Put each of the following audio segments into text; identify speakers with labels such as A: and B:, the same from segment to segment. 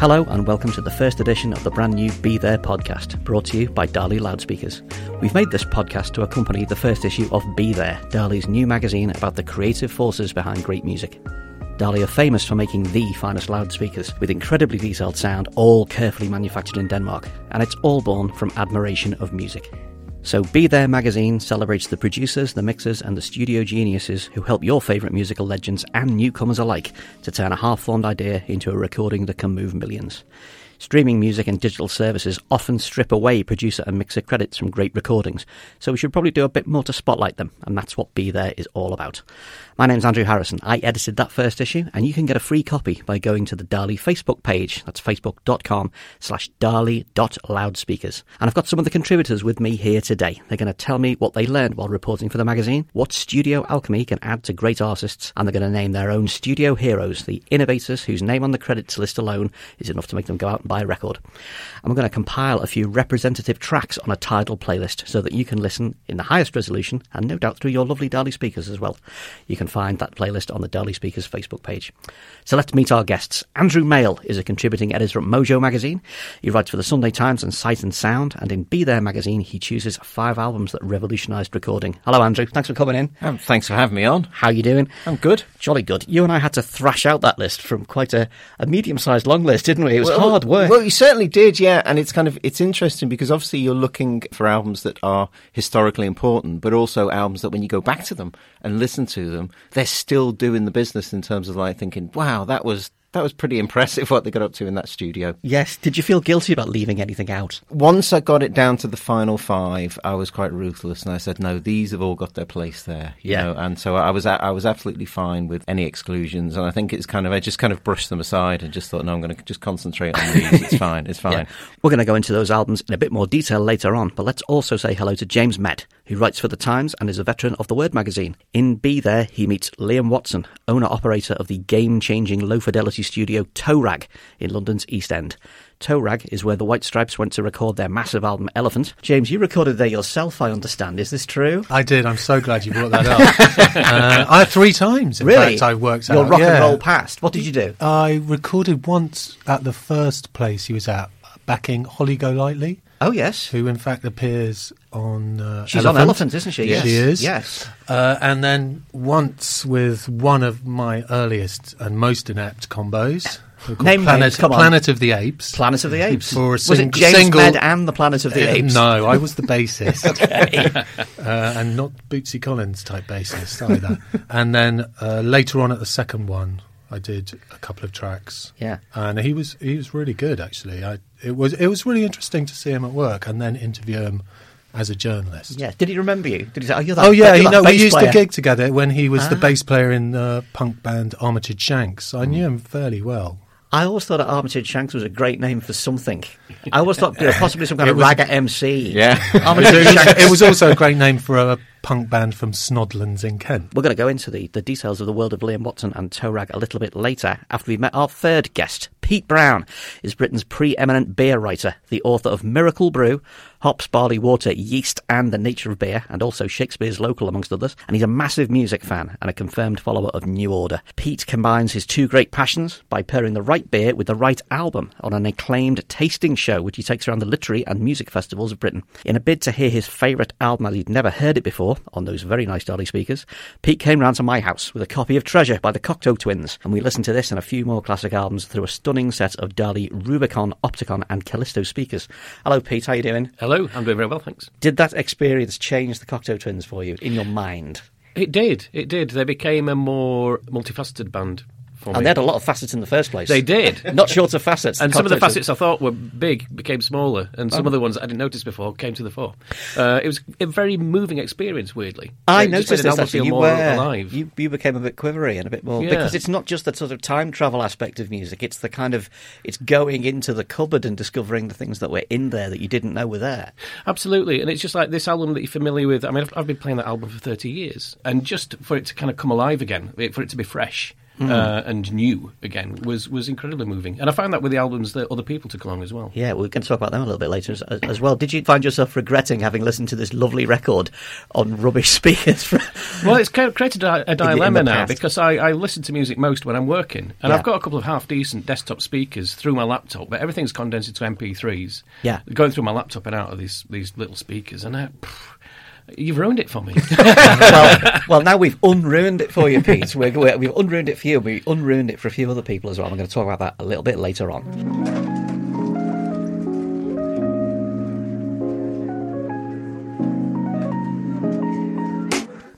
A: Hello, and welcome to the first edition of the brand new Be There podcast, brought to you by Dali Loudspeakers. We've made this podcast to accompany the first issue of Be There, Dali's new magazine about the creative forces behind great music. Dali are famous for making the finest loudspeakers, with incredibly detailed sound, all carefully manufactured in Denmark, and it's all born from admiration of music. So Be There magazine celebrates the producers, the mixers, and the studio geniuses who help your favourite musical legends and newcomers alike to turn a half formed idea into a recording that can move millions. Streaming music and digital services often strip away producer and mixer credits from great recordings, so we should probably do a bit more to spotlight them, and that's what Be There is all about. My name's Andrew Harrison. I edited that first issue, and you can get a free copy by going to the Dali Facebook page. That's facebook.com slash dali.loudspeakers. And I've got some of the contributors with me here today. They're going to tell me what they learned while reporting for the magazine, what studio alchemy can add to great artists, and they're going to name their own studio heroes, the innovators whose name on the credits list alone is enough to make them go out a record. And we're going to compile a few representative tracks on a Tidal playlist so that you can listen in the highest resolution and no doubt through your lovely Dali speakers as well. You can find that playlist on the Dali Speakers Facebook page. So let's meet our guests. Andrew Male is a contributing editor at Mojo magazine. He writes for the Sunday Times and Sight and Sound, and in Be There magazine, he chooses five albums that revolutionised recording. Hello, Andrew. Thanks for coming in.
B: Um, thanks for having me on.
A: How are you doing?
B: I'm good.
A: Jolly good. You and I had to thrash out that list from quite a, a medium-sized long list, didn't we? It was
B: well,
A: hard work.
B: Well, you certainly did, yeah. And it's kind of it's interesting because obviously you're looking for albums that are historically important, but also albums that when you go back to them and listen to them, they're still doing the business in terms of like thinking, wow, that was that was pretty impressive what they got up to in that studio.
A: Yes. Did you feel guilty about leaving anything out?
B: Once I got it down to the final five, I was quite ruthless, and I said, "No, these have all got their place there." You
A: Yeah.
B: know? and so I was I was absolutely fine with any exclusions, and I think it's kind of I just kind of brushed them aside and just thought, "No, I'm going to just concentrate on these. It's fine. It's fine."
A: Yeah. We're going to go into those albums in a bit more detail later on, but let's also say hello to James Medd, who writes for The Times and is a veteran of the Word magazine. In Be There, he meets Liam Watson, owner operator of the game changing low fidelity studio Toe-Rag in London's East End. Toe-Rag is where the White Stripes went to record their massive album Elephant. James, you recorded there yourself, I understand. Is this true?
C: I did. I'm so glad you brought that up. uh, I three times. In
A: really?
C: fact, I worked
A: Your
C: out.
A: rock and roll past. What did you do?
C: I recorded once at the first place he was at, backing Holly Golightly,
A: Oh, yes.
C: who in fact appears on. Uh,
A: She's on Elephant, isn't she?
C: Yes. She is.
A: Yes.
C: Uh, and then once with one of my earliest and most inept combos. Called
A: Name
C: Planet,
A: names, come on.
C: Planet of the Apes.
A: Planet of the Apes.
C: For a
A: Was it James
C: single-
A: Medd and the Planet of the
C: Uh,
A: Apes?
C: No, I was the bassist. uh, and not Bootsy Collins type bassist either. and then uh, later on at the second one, I did a couple of tracks.
A: Yeah.
C: And he was he was really good actually. I, it was it was really interesting to see him at work and then interview him as a journalist.
A: Yeah. Did he remember you? Did he say, "Oh, you're that"?
C: Oh yeah,
A: you're
C: you know we
A: bass
C: used
A: player.
C: to gig together when he was the
A: Ah.
C: bass player in the punk band Armitage Shanks. I knew him fairly well.
A: I always thought that Armitage Shanks was a great name for something. I always thought you know, possibly some kind
C: It
A: of
C: was-
A: ragga MC.
B: Yeah.
A: Armitage Shanks.
C: it was also a great name for a punk band from Snodlands in Kent.
A: We're going to go into the, the details of the world of Liam Watson and Toe-Rag a little bit later after we've met our third guest. Pete Brown is Britain's preeminent beer writer, the author of Miracle Brew, Hops, Barley, Water, Yeast, and the Nature of Beer, and also Shakespeare's Local, amongst others. And he's a massive music fan and a confirmed follower of New Order. Pete combines his two great passions by pairing the right beer with the right album on an acclaimed tasting show, which he takes around the literary and music festivals of Britain. In a bid to hear his favourite album as he'd never heard it before on those very nice Dali speakers, Pete came round to my house with a copy of Treasure by the Cocteau Twins, and we listened to this and a few more classic albums through a stunning set of Dali Rubicon, Opticon, and Callisto speakers. Hello, Pete. How are you doing?
D: Hello, I'm doing very well, thanks.
A: Did that experience change the Cocteau Twins for you in your mind?
D: It did, it did. They became a more multifaceted band for
A: And
D: me.
A: they had a lot of facets in the first place.
D: They did.
A: Not short of facets.
D: and some of the facets I thought were big became smaller, and some of the ones I didn't notice before came to the fore. Uh, it was a very moving experience, weirdly.
A: I
D: It
A: noticed this actually. You were
D: alive.
A: you, you became a bit quivery and a bit more
D: Yeah.
A: because it's not just the sort of time travel aspect of music. It's the kind of it's going into the cupboard and discovering the things that were in there that you didn't know were there.
D: Absolutely, and it's just like this album that you're familiar with. I mean, I've, I've been playing that album for 30 years, and just for it to kind of come alive again, for it to be fresh, uh, and new again was was incredibly moving. And I found that with the albums that other people took along as well.
A: Yeah, we're going to talk about them a little bit later as, as well. Did you find yourself regretting having listened to this lovely record on rubbish speakers? For
D: Well, it's kind of created a, a dilemma now because I, I listen to music most when I'm working, and
A: Yeah.
D: I've got a couple of half decent desktop speakers through my laptop, but everything's condensed into MP3s.
A: Yeah.
D: going through my laptop and out of these these little speakers, and I, you've ruined it for me.
A: well, well, now we've unruined it for you, Pete. We're, we've unruined it for you. We unruined it for a few other people as well. I'm going to talk about that a little bit later on.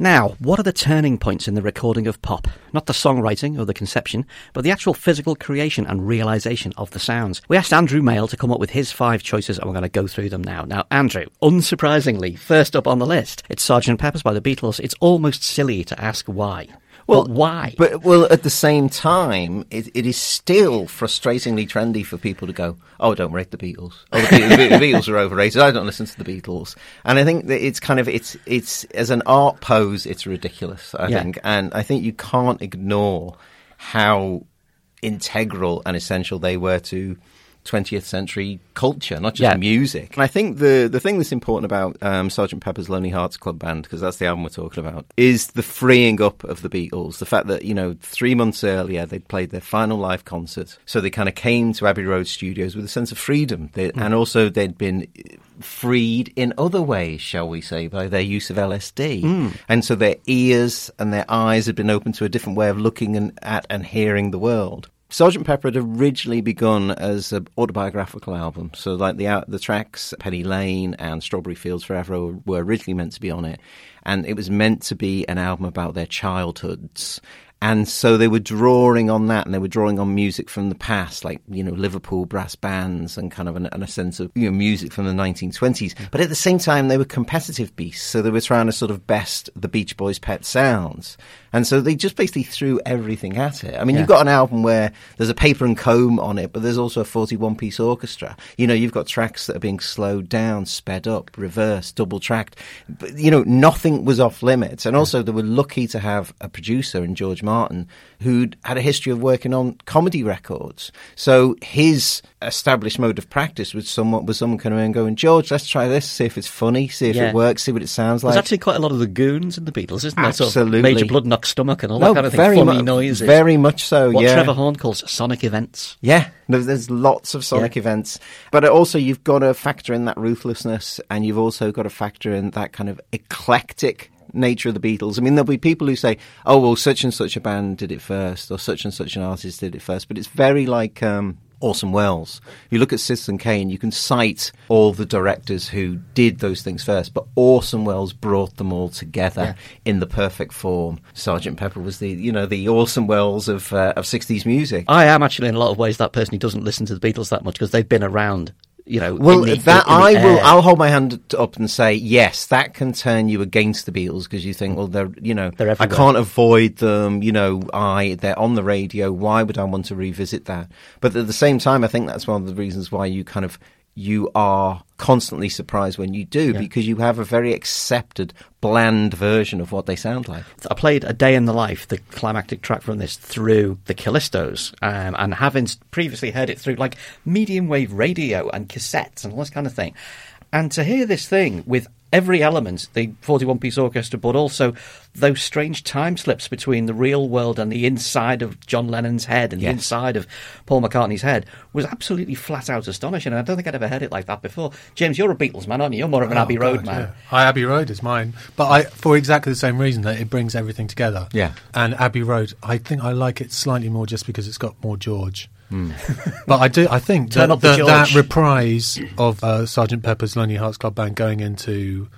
A: Now, what are the turning points in the recording of pop? Not the songwriting or the conception, but the actual physical creation and realization of the sounds. We asked Andrew Male to come up with his five choices and we're going to go through them now. Now, Andrew, unsurprisingly, first up on the list, it's Sgt. Pepper's by the Beatles. It's almost silly to ask why. Well, why?
B: But well, at the same time, it, it is still frustratingly trendy for people to go, "Oh, don't rate the Beatles. Oh, the, Be- the Beatles are overrated. I don't listen to the Beatles." And I think that it's kind of it's it's as an art pose, it's ridiculous. I
A: Yeah.
B: think, and I think you can't ignore how integral and essential they were to 20th century culture, not just
A: Yeah.
B: music. And I think the the thing that's important about um, Sergeant Pepper's Lonely Hearts Club Band, because that's the album we're talking about, is the freeing up of the Beatles. The fact that you know three months earlier they'd played their final live concert, so they kind of came to Abbey Road Studios with a sense of freedom, they, and also they'd been freed in other ways, shall we say, by their use of LSD. And so their ears and their eyes had been open to a different way of looking and, at and hearing the world. Sergeant Pepper had originally begun as an autobiographical album, so like the the tracks Penny Lane and Strawberry Fields Forever were, originally meant to be on it, and it was meant to be an album about their childhoods. And so they were drawing on that, and they were drawing on music from the past, like you know Liverpool brass bands, and kind of an, and a sense of you know music from the 1920s. Mm. But at the same time, they were competitive beasts, so they were trying to sort of best the Beach Boys' pet sounds, and so they just basically threw everything at it. I mean,
A: Yeah.
B: you've got an album where there's a paper and comb on it, but there's also a 41 piece orchestra. You know, you've got tracks that are being slowed down, sped up, reversed, double tracked. But, you know, nothing was off limits. And also, they were lucky to have a producer in George Martin who'd had a history of working on comedy records. So his established mode of practice was someone was someone coming in and going, George, let's try this, see if it's funny, see if
A: Yeah.
B: it works, see what it sounds like.
A: There's actually quite a lot of the goons in the Beatles, isn't there? Sort of
B: Absolutely.
A: Major Blood Stomach and all that kind of thing.
B: very
A: Funny
B: mu-
A: noises.
B: Very much so.
A: what
B: yeah.
A: Trevor Horn calls sonic events.
B: Yeah, there's, there's lots of Sonic
A: Yeah.
B: events, but also you've got to factor in that ruthlessness, and you've also got to factor in that kind of eclectic nature of the Beatles. I mean, there'll be people who say, "Oh, well, such and such a band did it first, or such and such an artist did it first, but it's very like. Um, Orson Welles. You look at Citizen Kane, you can cite all the directors who did those things first, but Orson Welles brought them all together in the perfect form. Sergeant Pepper was the, you know, the Orson Welles of uh, of '60s music.
A: I am actually, in a lot of ways, that person who doesn't listen to the Beatles that much because they've been around. You know,
B: Well,
A: in the,
B: that
A: in the
B: I will. I'll hold my hand up and say yes. That can turn you against the Beatles because you think, well, they're you know,
A: They're
B: I can't avoid them. You know, I they're on the radio. Why would I want to revisit that? But at the same time, I think that's one of the reasons why you kind of you are constantly surprised when you do because you have a very accepted, bland version of what they sound like.
A: I played A Day in the Life, the climactic track from this, through the Callistos, um, and having previously heard it through like medium wave radio and cassettes and all this kind of thing. And to hear this thing with every element, the 41 piece orchestra, but also those strange time slips between the real world and the inside of John Lennon's head and the inside of Paul McCartney's head was absolutely flat out astonishing. And I don't think I'd ever heard it like that before. James, you're a Beatles man, aren't you? You're more of an
C: Oh,
A: Abbey Road
C: God,
A: man.
C: yeah. Hi, Abbey Road is mine, but I for exactly the same reason that it brings everything together.
B: Yeah.
C: and Abbey Road, I think I like it slightly more just because it's got more George. but I do. I think
A: Turn
C: that,
A: up the
C: that, that reprise of uh, Sergeant Pepper's Lonely Hearts Club Band going into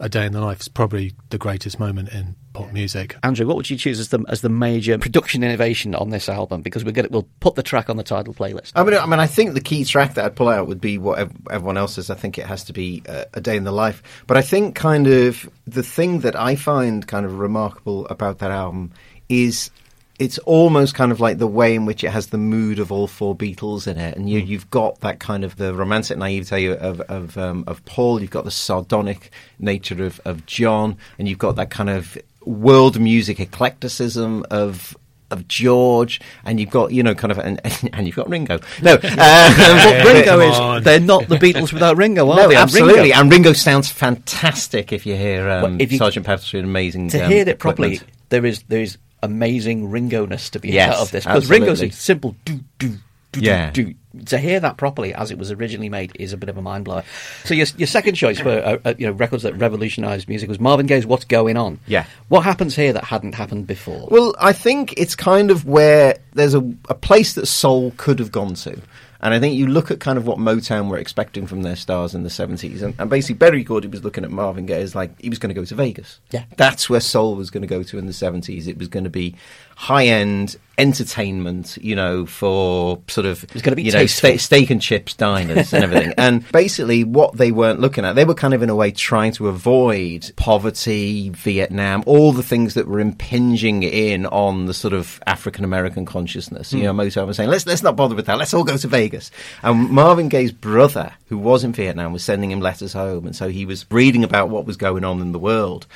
C: a day in the life is probably the greatest moment in pop music.
A: Andrew, what would you choose as the as the major production innovation on this album? Because we're gonna, we'll put the track on the Tidal playlist.
B: I mean, I mean, I think the key track that I'd pull out would be what everyone else says. I think it has to be uh, a day in the life. But I think kind of the thing that I find kind of remarkable about that album is it's almost kind of like the way in which it has the mood of all four Beatles in it, and you, you've got that kind of the romantic naivete of of, um, of Paul. You've got the sardonic nature of of John, and you've got that kind of world music eclecticism of of George, and you've got you know kind of and, and you've got Ringo. No,
A: But Ringo is,
C: on.
A: they're not the Beatles without Ringo, are
B: no,
A: they? And
B: absolutely,
A: Ringo-
B: and Ringo sounds fantastic if you hear um,
A: Well, if you-
B: Sergeant Pepper's amazing.
A: to
B: um,
A: hear it properly,
B: equipment.
A: there is there is amazing Ringo-ness to be
B: Yes,
A: out of this because Ringo's a simple do do do
B: Yeah.
A: do. To hear that properly as it was originally made is a bit of a mind blower. So your your second choice for uh, uh, you know records that revolutionised music was Marvin Gaye's "What's Going On."
B: Yeah.
A: what happens here that hadn't happened before?
B: Well, I think it's kind of where there's a, a place that soul could have gone to. And I think you look at kind of what Motown were expecting from their stars in the 70s. And, and basically, Berry Gordy was looking at Marvin Gaye as like he was going to go to Vegas.
A: Yeah.
B: That's where soul was going to go to in the 70s. It was going to be high end entertainment, you know, for sort of
A: was gonna be
B: you know, sta- steak and chips diners and everything. and basically, what they weren't looking at, they were kind of in a way trying to avoid poverty, Vietnam, all the things that were impinging in on the sort of African American consciousness. You know, hmm. most Motown was saying, let's let's not bother with that. Let's all go to Vegas. And Marvin Gaye's brother, who was in Vietnam, was sending him letters home, and so he was reading about what was going on in the world.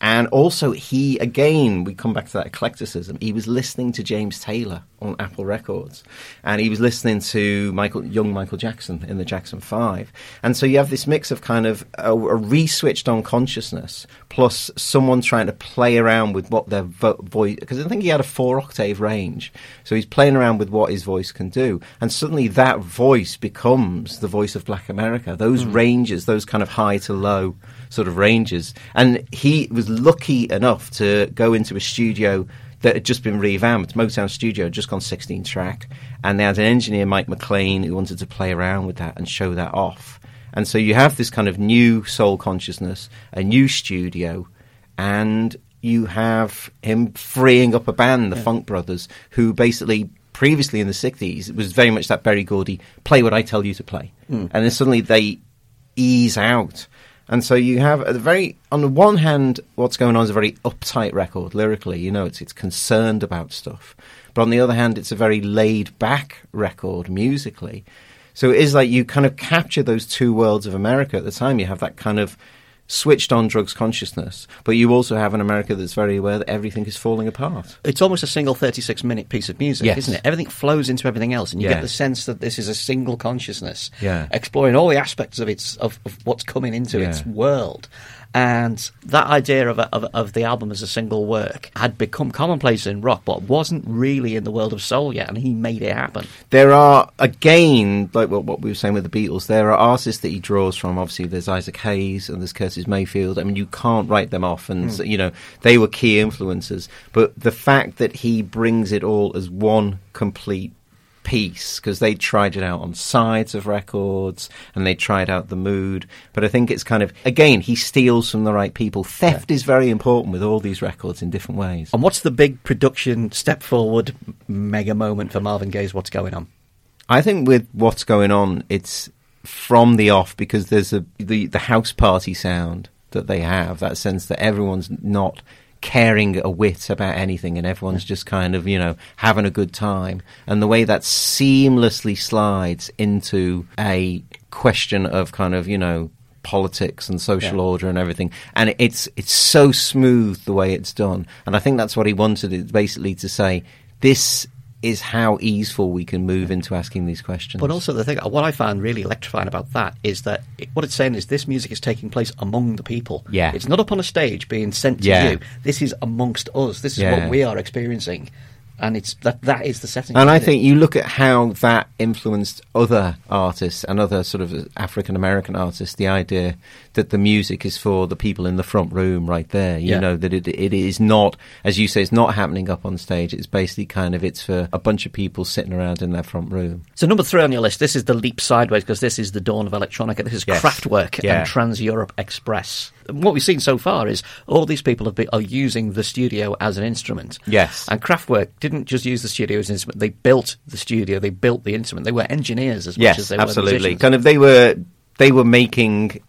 B: And also, he again, we come back to that eclecticism. He was listening to James Taylor on Apple Records, and he was listening to Michael, young Michael Jackson in the Jackson Five. And so you have this mix of kind of a, a re-switched on consciousness, plus someone trying to play around with what their vo- voice. Because I think he had a four octave range, so he's playing around with what his voice can do, and suddenly that voice becomes the voice of Black America. Those hmm. ranges, those kind of high to low sort of ranges. And he was lucky enough to go into a studio that had just been revamped. Motown Studio had just gone 16 track, and they had an engineer, Mike McLean, who wanted to play around with that and show that off. And so you have this kind of new soul consciousness, a new studio, and you have him freeing up a band, the Funk Brothers, who basically previously in the 60s it was very much that Berry Gordy play what I tell you to play. Hmm. And then suddenly they ease out. And so you have a very, on the one hand, what's going on is a very uptight record lyrically. You know, it's it's concerned about stuff, but on the other hand, it's a very laid back record musically. So it is like you kind of capture those two worlds of America at the time. You have that kind of switched on drugs consciousness, but you also have an America that's very aware that everything is falling apart.
A: it's almost a single 36 minute piece of music,
B: Yes.
A: isn't it? Everything flows into everything else, and you get the sense that this is a single consciousness,
B: Yeah.
A: exploring all the aspects of its of, of what's coming into
B: Yeah.
A: its world. And that idea of, a, of of the album as a single work had become commonplace in rock, but wasn't really in the world of soul yet, and he made it happen.
B: There are, again, like what, what we were saying with the Beatles, there are artists that he draws from. Obviously, there's Isaac Hayes and there's Curtis Mayfield. I mean, you can't write them off, and,
A: Hmm.
B: you know, they were key influences. But the fact that he brings it all as one complete piece, because they tried it out on sides of records and they tried out the mood. But I think it's kind of, again, he steals from the right people. Theft is very important with all these records in different ways.
A: And what's the big production step forward mega moment for Marvin Gaye's What's Going On?
B: I think with what's going on, it's from the off because there's a the the house party sound that they have. That sense that everyone's not caring a whit about anything and everyone's just kind of you know having a good time. And the way that seamlessly slides into a question of kind of you know politics and social
A: Yeah.
B: order and everything. And it's it's so smooth the way it's done. And i think that's what he wanted it basically to say. This is how easeful we can move into asking these questions
A: But also, the thing, what I found really electrifying about that is that it, what it's saying is this music is taking place among the people.
B: Yeah.
A: It's not up on a stage being sent to
B: Yeah.
A: you. This is amongst us. This is
B: Yeah.
A: what we are experiencing. And it's that that is the setting.
B: And I
A: it?
B: think you look at how that influenced other artists and other sort of African American artists, the idea that the music is for the people in the front room right there. You
A: Yeah.
B: know, that it, it is not, as you say, it's not happening up on stage. It's basically kind of, it's for a bunch of people sitting around in their front room.
A: So number three on your list, this is the leap sideways because this is the dawn of electronica. This is
B: Yes.
A: Kraftwerk
B: Yeah.
A: and Trans Europe Express. And what we've seen so far is all these people have been, are using the studio as an instrument.
B: Yes.
A: And Kraftwerk didn't just use the studio as an instrument; they built the studio. They built the instrument. They were engineers as much as
B: Yes,
A: they were
B: absolutely. Kind of, they were, they were making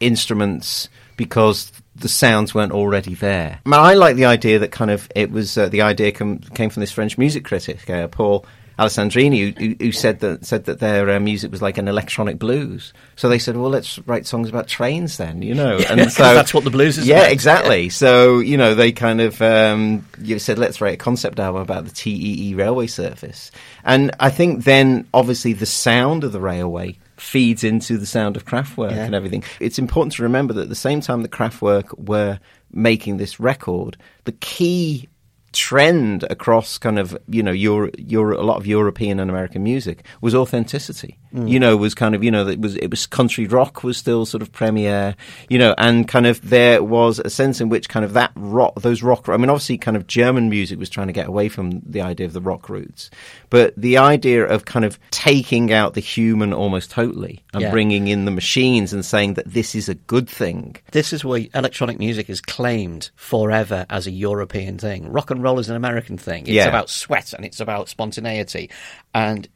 B: instruments because the sounds weren't already there. I, mean, I like the idea that kind of it was uh, the idea com- came from this French music critic, uh, Paul Alessandrini, who, who, said that said that their uh, music was like an electronic blues. So they said, well, let's write songs about trains then, you know.
A: And so that's what the blues is.
B: Yeah,
A: about.
B: exactly. So you know, they kind of um, you said, let's write a concept album about the TEE railway service. And I think then, obviously, the sound of the railway feeds into the sound of Kraftwerk
A: Yeah.
B: and everything. It's important to remember that at the same time that Kraftwerk were making this record, the key trend across kind of you know Euro, Euro, a lot of European and American music was authenticity. Mm. You know, was kind of you know it was it was country rock was still sort of premiere. You know, and kind of there was a sense in which kind of that rock, those rock. I mean, obviously, kind of German music was trying to get away from the idea of the rock roots, but the idea of kind of taking out the human almost totally and
A: Yeah.
B: bringing in the machines and saying that this is a good thing.
A: This is where electronic music is claimed forever as a European thing. Rock and roll is an American thing. It's
B: Yeah.
A: about sweat and it's about spontaneity. And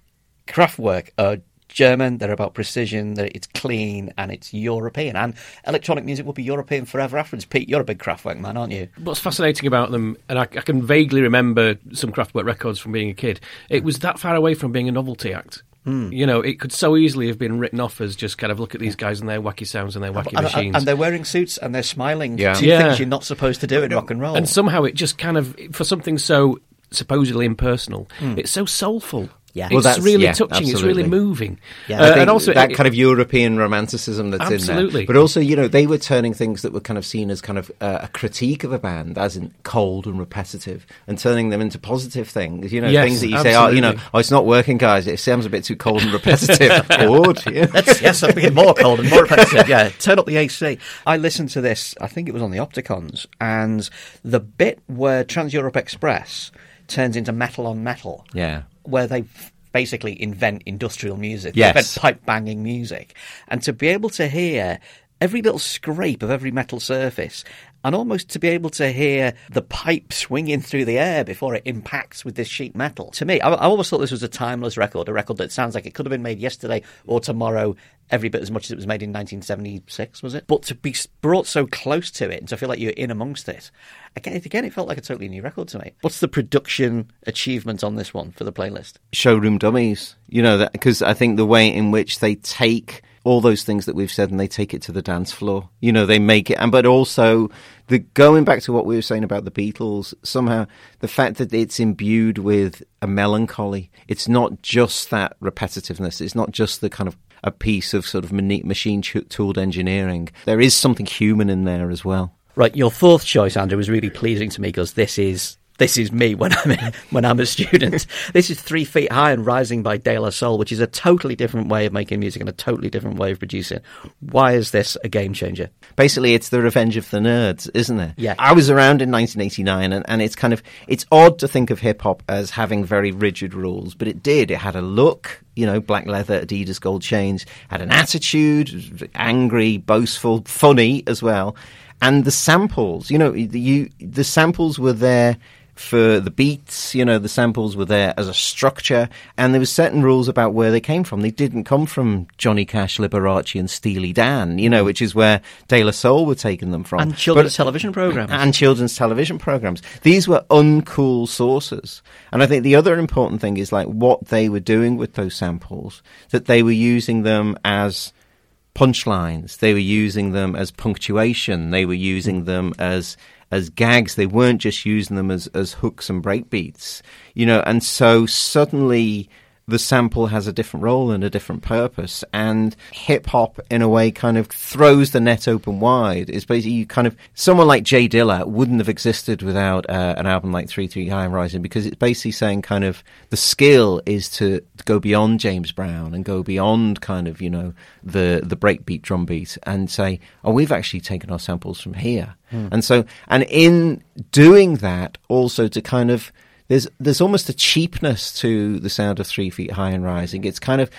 A: Kraftwerk are German, they're about precision, that it's clean and it's European. And electronic music will be European forever afterwards. Pete, you're a big Kraftwerk man, aren't you?
D: What's fascinating about them, and I, I can vaguely remember some Kraftwerk records from being a kid, it was that far away from being a novelty act. Hmm. You know, it could so easily have been written off as just kind of look at these guys and their wacky sounds and their wacky
A: And, and-
D: machines.
A: and they're wearing suits and they're smiling.
B: Yeah.
A: Two
D: Yeah.
A: things you're not supposed to do in rock and roll.
D: And somehow it just kind of, for something so supposedly impersonal, hmm. it's so soulful.
A: Yeah.
D: It's
A: Well,
B: that's-
D: really
B: yeah,
D: touching. It's really moving.
A: Yeah.
D: Uh,
A: I
B: I think
D: and also,
B: that
D: it-
B: kind of European romanticism that's in
D: Absolutely.
B: there. But also, you know, they were turning things that were kind of seen as kind of uh, a critique of a band, as in cold and repetitive, and turning them into positive things. You know,
D: Yes,
B: things that you say, oh, you know, oh, it's not working, guys. It sounds a bit too cold and repetitive. Good. Yeah.
A: Let's, yes, I'm being more cold and more repetitive. Yeah, turn up the AC. I listened to this, I think it was on the Opticons, and the bit where Trans Europe Express turns into metal on metal,
B: Yeah.
A: Where they basically invent industrial music,
B: Yes.
A: they invent pipe banging music, and to be able to hear every little scrape of every metal surface. And almost to be able to hear the pipe swinging through the air before it impacts with this sheet metal. To me, I, I always thought this was a timeless record, a record that sounds like it could have been made yesterday or tomorrow, every bit as much as it was made in 1976, was it? But to be brought so close to it and to feel like you're in amongst it, again, it- again, it felt like a totally new record to me. What's the production achievement on this one for the playlist?
B: Showroom dummies. You know, because I think the way in which they take all those things that we've said and they take it to the dance floor. You know, they make it, and but also the going back to what we were saying about the Beatles. Somehow, the fact that it's imbued with a melancholy. It's not just that repetitiveness. It's not just the kind of a piece of sort of machine tooled engineering. There is something human in there as well.
A: Right, your fourth choice, Andrew, was really pleasing to me because this is this is me when I'm in, when I'm a student. this is Three Feet High and Rising by De La Soul, which is a totally different way of making music and a totally different way of producing. Why is this a game changer?
B: Basically, it's the revenge of the nerds, isn't it?
A: Yeah.
B: I was around in 1989, and, and it's kind of it's odd to think of hip hop as having very rigid rules, but it did. It had a look, you know, black leather, Adidas gold chains, had an attitude, angry, boastful, funny as well, and the samples. You know, the, you the samples were there for the beats, you know, the samples were there as a structure, and there was certain rules about where they came from. They didn't come from Johnny Cash, Liberace, and Steely Dan, you know, which is where De La Soul were taking them from.
A: And children's
B: But-
A: television programs.
B: and children's television programs. These were uncool sources. And I think the other important thing is like what they were doing with those samples, that they were using them as punchlines. They were using them as punctuation. They were using them as as gags. They weren't just using them as as hooks and breakbeats. You know, and so suddenly the sample has a different role and a different purpose. And hip hop, in a way, kind of throws the net open wide. It's basically you kind of someone like Jay Dilla wouldn't have existed without uh, an album like Three Three High and Rising because it's basically saying kind of the skill is to, go beyond James Brown and go beyond kind of you know the the breakbeat drum beat and say, oh, we've actually taken our samples from here. And so, and in doing that, also to kind of there's there's almost a cheapness to the sound of Three Feet High and Rising. It's kind of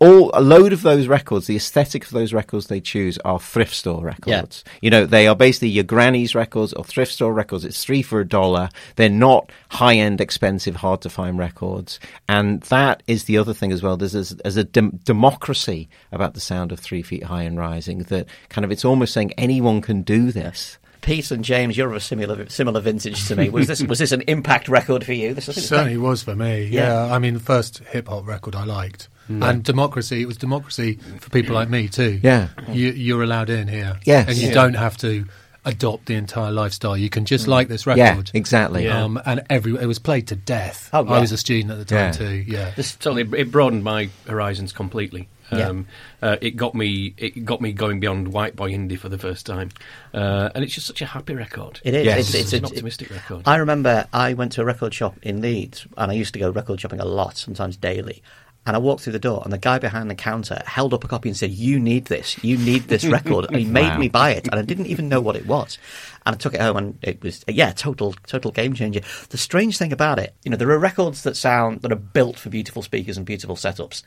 B: all a load of those records. The aesthetic of those records they choose are thrift store records. You know, they are basically your granny's records or thrift store records. It's three for a dollar. They're not high end, expensive, hard to find records. And that is the other thing as well. There's a, there's a dem- democracy about the sound of Three Feet High and Rising that kind of it's almost saying anyone can do this.
A: Pete and James, you're of a similar similar vintage to me. Was this was this an impact record for you? This I think it's
C: Certainly was for me.
A: Yeah.
C: Yeah, I mean, the first hip hop record I liked, and democracy. It was democracy for people like me too.
B: Yeah.
C: you, you're allowed in here.
B: Yes.
C: and you
B: Yeah.
C: don't have to adopt the entire lifestyle. You can just like this
B: Yeah,
C: record.
B: exactly.
D: Yeah.
C: Um, and every it was played to death.
A: Oh, yeah.
C: I was a student at the time
B: Yeah.
C: too. Yeah.
D: This totally it broadened my horizons completely.
A: Yeah.
D: Um, uh, it got me it got me going beyond white boy indie for the first time, uh, and it's just such a happy record.
A: It is.
B: Yes.
A: It's, it's,
D: It's an
A: a-
D: optimistic record.
A: I remember I went to a record shop in Leeds, and I used to go record shopping a lot, sometimes daily. And I walked through the door, and the guy behind the counter held up a copy and said, "You need this. You need this record." and he made
B: Wow.
A: me buy it, and I didn't even know what it was. And I took it home, and it was yeah, total total game changer. The strange thing about it, you know, there are records that sound that are built for beautiful speakers and beautiful setups.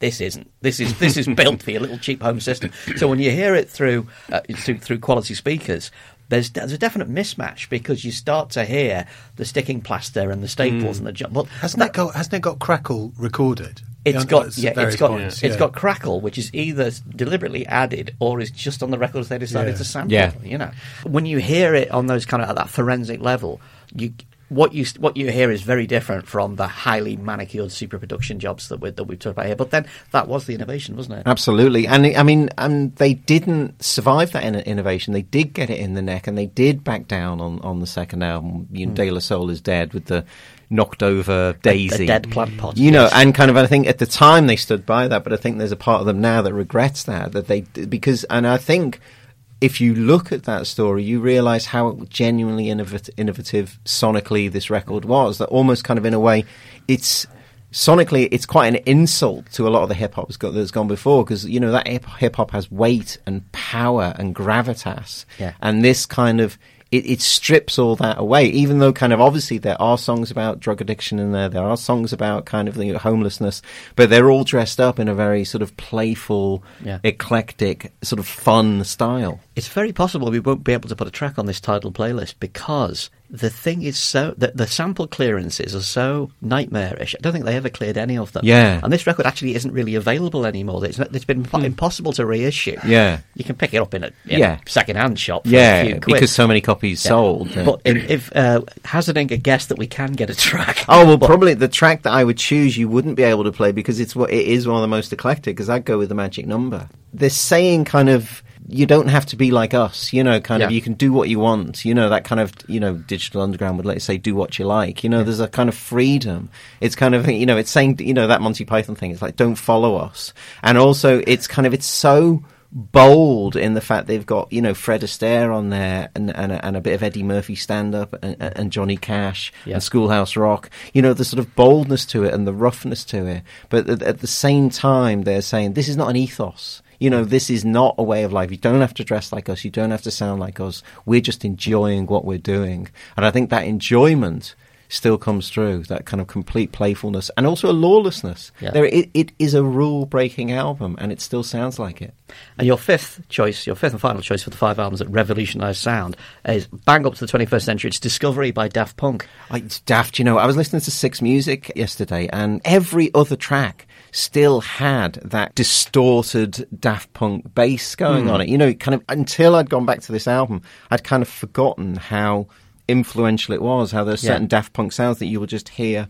A: This isn't. This is this is built for your little cheap home system. So when you hear it through uh, through, through quality speakers, there's there's a definite mismatch because you start to hear the sticking plaster and the staples and the jump. Well,
C: Hasn't that, got Hasn't it got Crackle recorded?
A: It's got yeah, it's got
C: points,
A: it's
C: yeah.
A: got crackle, which is either deliberately added or is just on the records they decided
C: Yeah.
A: to sample.
B: Yeah.
A: You know, when you hear it on those kind of at that forensic level, you what you what you hear is very different from the highly manicured super production jobs that we that we've talked about here. But then that was the innovation, wasn't it?
B: Absolutely, and I mean, and they didn't survive that in- innovation. They did get it in the neck, and they did back down on, on the second album. You know, hmm. De La Soul is dead with the knocked over Daisy,
A: dead plant pot,
B: You know,
A: yes.
B: and kind of, I think at the time they stood by that, but I think there's a part of them now that regrets that that they because, and I think if you look at that story, you realise how genuinely innovat- innovative sonically this record was. That almost kind of in a way, it's sonically it's quite an insult to a lot of the hip hop that's that's gone before because you know that hip hop has weight and power and gravitas,
A: Yeah.
B: and this kind of. It, it strips all that away, even though kind of obviously there are songs about drug addiction in there, there are songs about kind of know, homelessness, but they're all dressed up in a very sort of playful,
A: Yeah.
B: eclectic, sort of fun style.
A: It's very possible we won't be able to put a track on this Tidal playlist because the thing is so the, the sample clearances are so nightmarish. I don't think they ever cleared any of them.
B: Yeah.
A: and this record actually isn't really available anymore. It's, not, it's been impo- impossible to reissue.
B: Yeah.
A: you can pick it up in a, in
B: Yeah.
A: a second-hand shop. For a
B: Yeah,
A: few quid.
B: because so many copies
A: Yeah.
B: sold. yeah.
A: But if, if uh, hazarding a guess that we can get a track.
B: Oh well, probably the track that I would choose you wouldn't be able to play because it's what it is one of the most eclectic. Because I'd go with the magic number. They're saying kind of you don't have to be like us, you know, kind of you can do what you want, you know, that kind of you know, digital underground would let's say do what you like, you know. There's a kind of freedom. It's kind of you know, it's saying you know that Monty Python thing. It's like don't follow us, and also it's kind of it's so bold in the fact they've got you know Fred Astaire on there and and a, and a bit of Eddie Murphy stand up and, and Johnny Cash
A: Yeah.
B: and Schoolhouse Rock. You know the sort of boldness to it and the roughness to it, but at, at the same time they're saying this is not an ethos. You know, this is not a way of life. You don't have to dress like us. You don't have to sound like us. We're just enjoying what we're doing. And I think that enjoyment still comes through, that kind of complete playfulness and also a lawlessness.
A: Yeah.
B: There, it, it is a rule breaking album and it still sounds like it.
A: And your fifth choice, your fifth and final choice for the five albums that revolutionised sound is bang up to the 21st century. It's Discovery by Daft Punk.
B: I, it's daft, you know. I was listening to Six Music yesterday, and every other track still had that distorted Daft Punk bass going hmm. on it. You know, kind of until I'd gone back to this album, I'd kind of forgotten how influential it was. How there's
A: Yeah.
B: certain Daft Punk sounds that you will just hear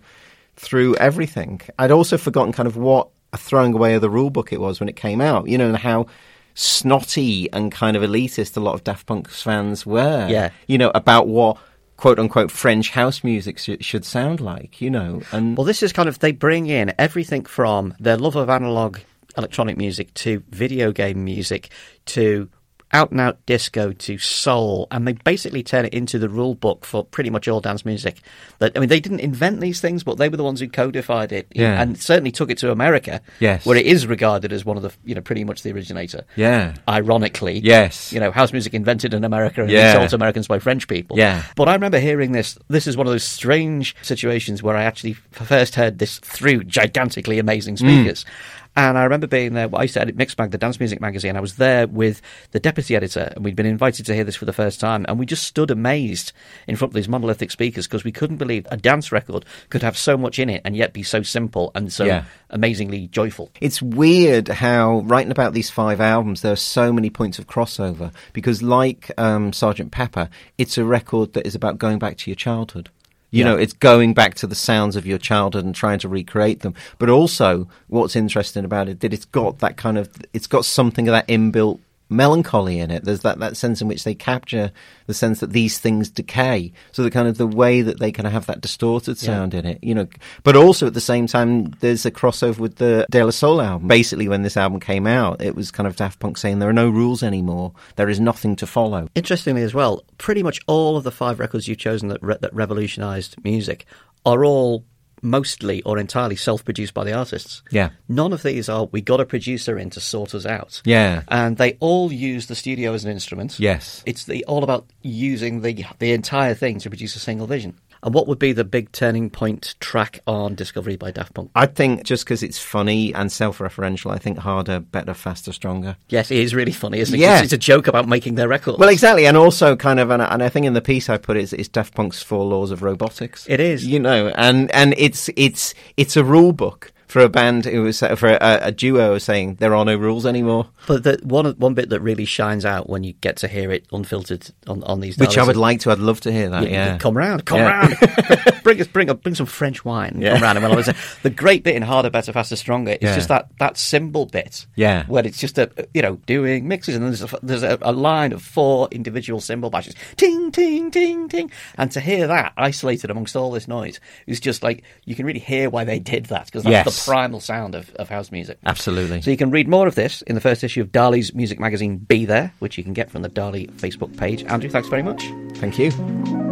B: through everything. I'd also forgotten kind of what a throwing away of the rule book it was when it came out. You know, and how snotty and kind of elitist a lot of Daft Punk fans were
A: Yeah.
B: you know, about what quote unquote French house music sh- should sound like, you know. And
A: Well, this is kind of, they bring in everything from their love of analog electronic music to video game music to out and out disco to soul, and they basically turn it into the rule book for pretty much all dance music. That I mean, they didn't invent these things, but they were the ones who codified it,
B: Yeah.
A: and certainly took it to America,
B: Yes.
A: where it is regarded as one of the, you know, pretty much the originator.
B: yeah,
A: Ironically,
B: Yes.
A: you know, house music invented in America and
B: Yeah.
A: sold to Americans by French people.
B: Yeah.
A: But I remember hearing this. This is one of those strange situations where I actually first heard this through gigantically amazing speakers. Mm. And I remember being there. I used to edit Mixmag, the dance music magazine. I was there with the deputy editor, and we'd been invited to hear this for the first time. And we just stood amazed in front of these monolithic speakers because we couldn't believe a dance record could have so much in it and yet be so simple and so
B: Yeah.
A: amazingly joyful.
B: It's weird how, writing about these five albums, there are so many points of crossover because, like um, Sergeant Pepper, it's a record that is about going back to your childhood. You
A: Yeah.
B: know, it's going back to the sounds of your childhood and trying to recreate them. But also, what's interesting about it that it's got that kind of, it's got something of that inbuilt melancholy in it. There's that, that sense in which they capture the sense that these things decay. So the kind of the way that they kind of have that distorted sound in it, you know. But also at the same time, there's a crossover with the De La Soul album. Basically, when this album came out, it was kind of Daft Punk saying there are no rules anymore. There is nothing to follow.
A: Interestingly, as well, pretty much all of the five records you've chosen that, re- that revolutionised music are all mostly or entirely self-produced by the artists.
B: Yeah.
A: None of these are we got a producer in to sort us out.
B: Yeah.
A: And they all use the studio as an instrument.
B: Yes.
A: It's the, all about using the the entire thing to produce a single vision. And what would be the big turning point track on Discovery by Daft Punk?
B: I think just because it's funny and self-referential, I think harder, better, faster, stronger.
A: Yes, it is really funny, isn't it?
B: Yeah.
A: It's, a joke about making their records.
B: Well, exactly, and also kind of, and I, and I think in the piece I put it's, it's Daft Punk's Four Laws of Robotics.
A: It is.
B: you know, and and it's it's it's a rule book for a band who was for a, a duo saying there are no rules anymore,
A: But the, one one bit that really shines out when you get to hear it unfiltered on, on these,
B: which I would like to. I'd love to hear that. Yeah,
A: come round, come
B: Yeah.
A: round, bring us, bring up, bring some French wine,
B: Yeah.
A: come round. And when I was the great bit in harder, better, faster, stronger, it's
B: Yeah.
A: just that that cymbal bit,
B: Yeah.
A: where it's just a you know doing mixes and there's a, there's a, a line of four individual cymbal bashes, ting, ting, ting, ting, and to hear that isolated amongst all this noise is just like you can really hear why they did that because that's
B: Yes.
A: the primal sound of, of house music.
B: absolutely.
A: So you can read more of this in the first issue of Dali's music magazine Be There, which you can get from the Dali Facebook page. Andrew, thanks very much.
B: Thank you.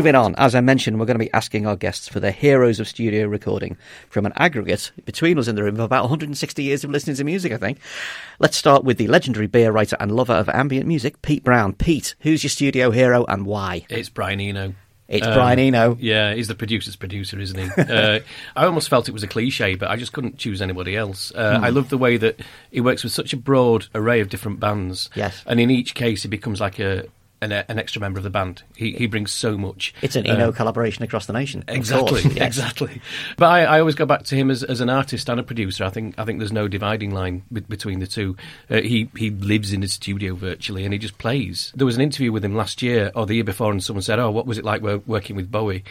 A: Moving on, as I mentioned, we're going to be asking our guests for their heroes of studio recording from an aggregate between us in the room of about 160 years of listening to music, I think. Let's start with the legendary beer writer and lover of ambient music, Pete Brown. Pete, who's your studio hero and why?
D: It's Brian Eno.
A: It's Brian Eno.
D: Yeah, he's the producer's producer, isn't he? uh, I almost felt it was a cliche, but I just couldn't choose anybody else. Uh,
A: Hmm.
D: I love the way that he works with such a broad array of different bands.
A: Yes.
D: And in each case, he becomes like a an, an extra member of the band. He, he brings so much.
A: It's an
D: Uh,
A: Eno collaboration across the nation.
D: Exactly,
A: yes.
D: exactly. But I, I always go back to him as, as an artist and a producer. I think I think there's no dividing line be- between the two. Uh, he he lives in his studio virtually, and he just plays. There was an interview with him last year or the year before, and someone said, "Oh, what was it like working with Bowie?"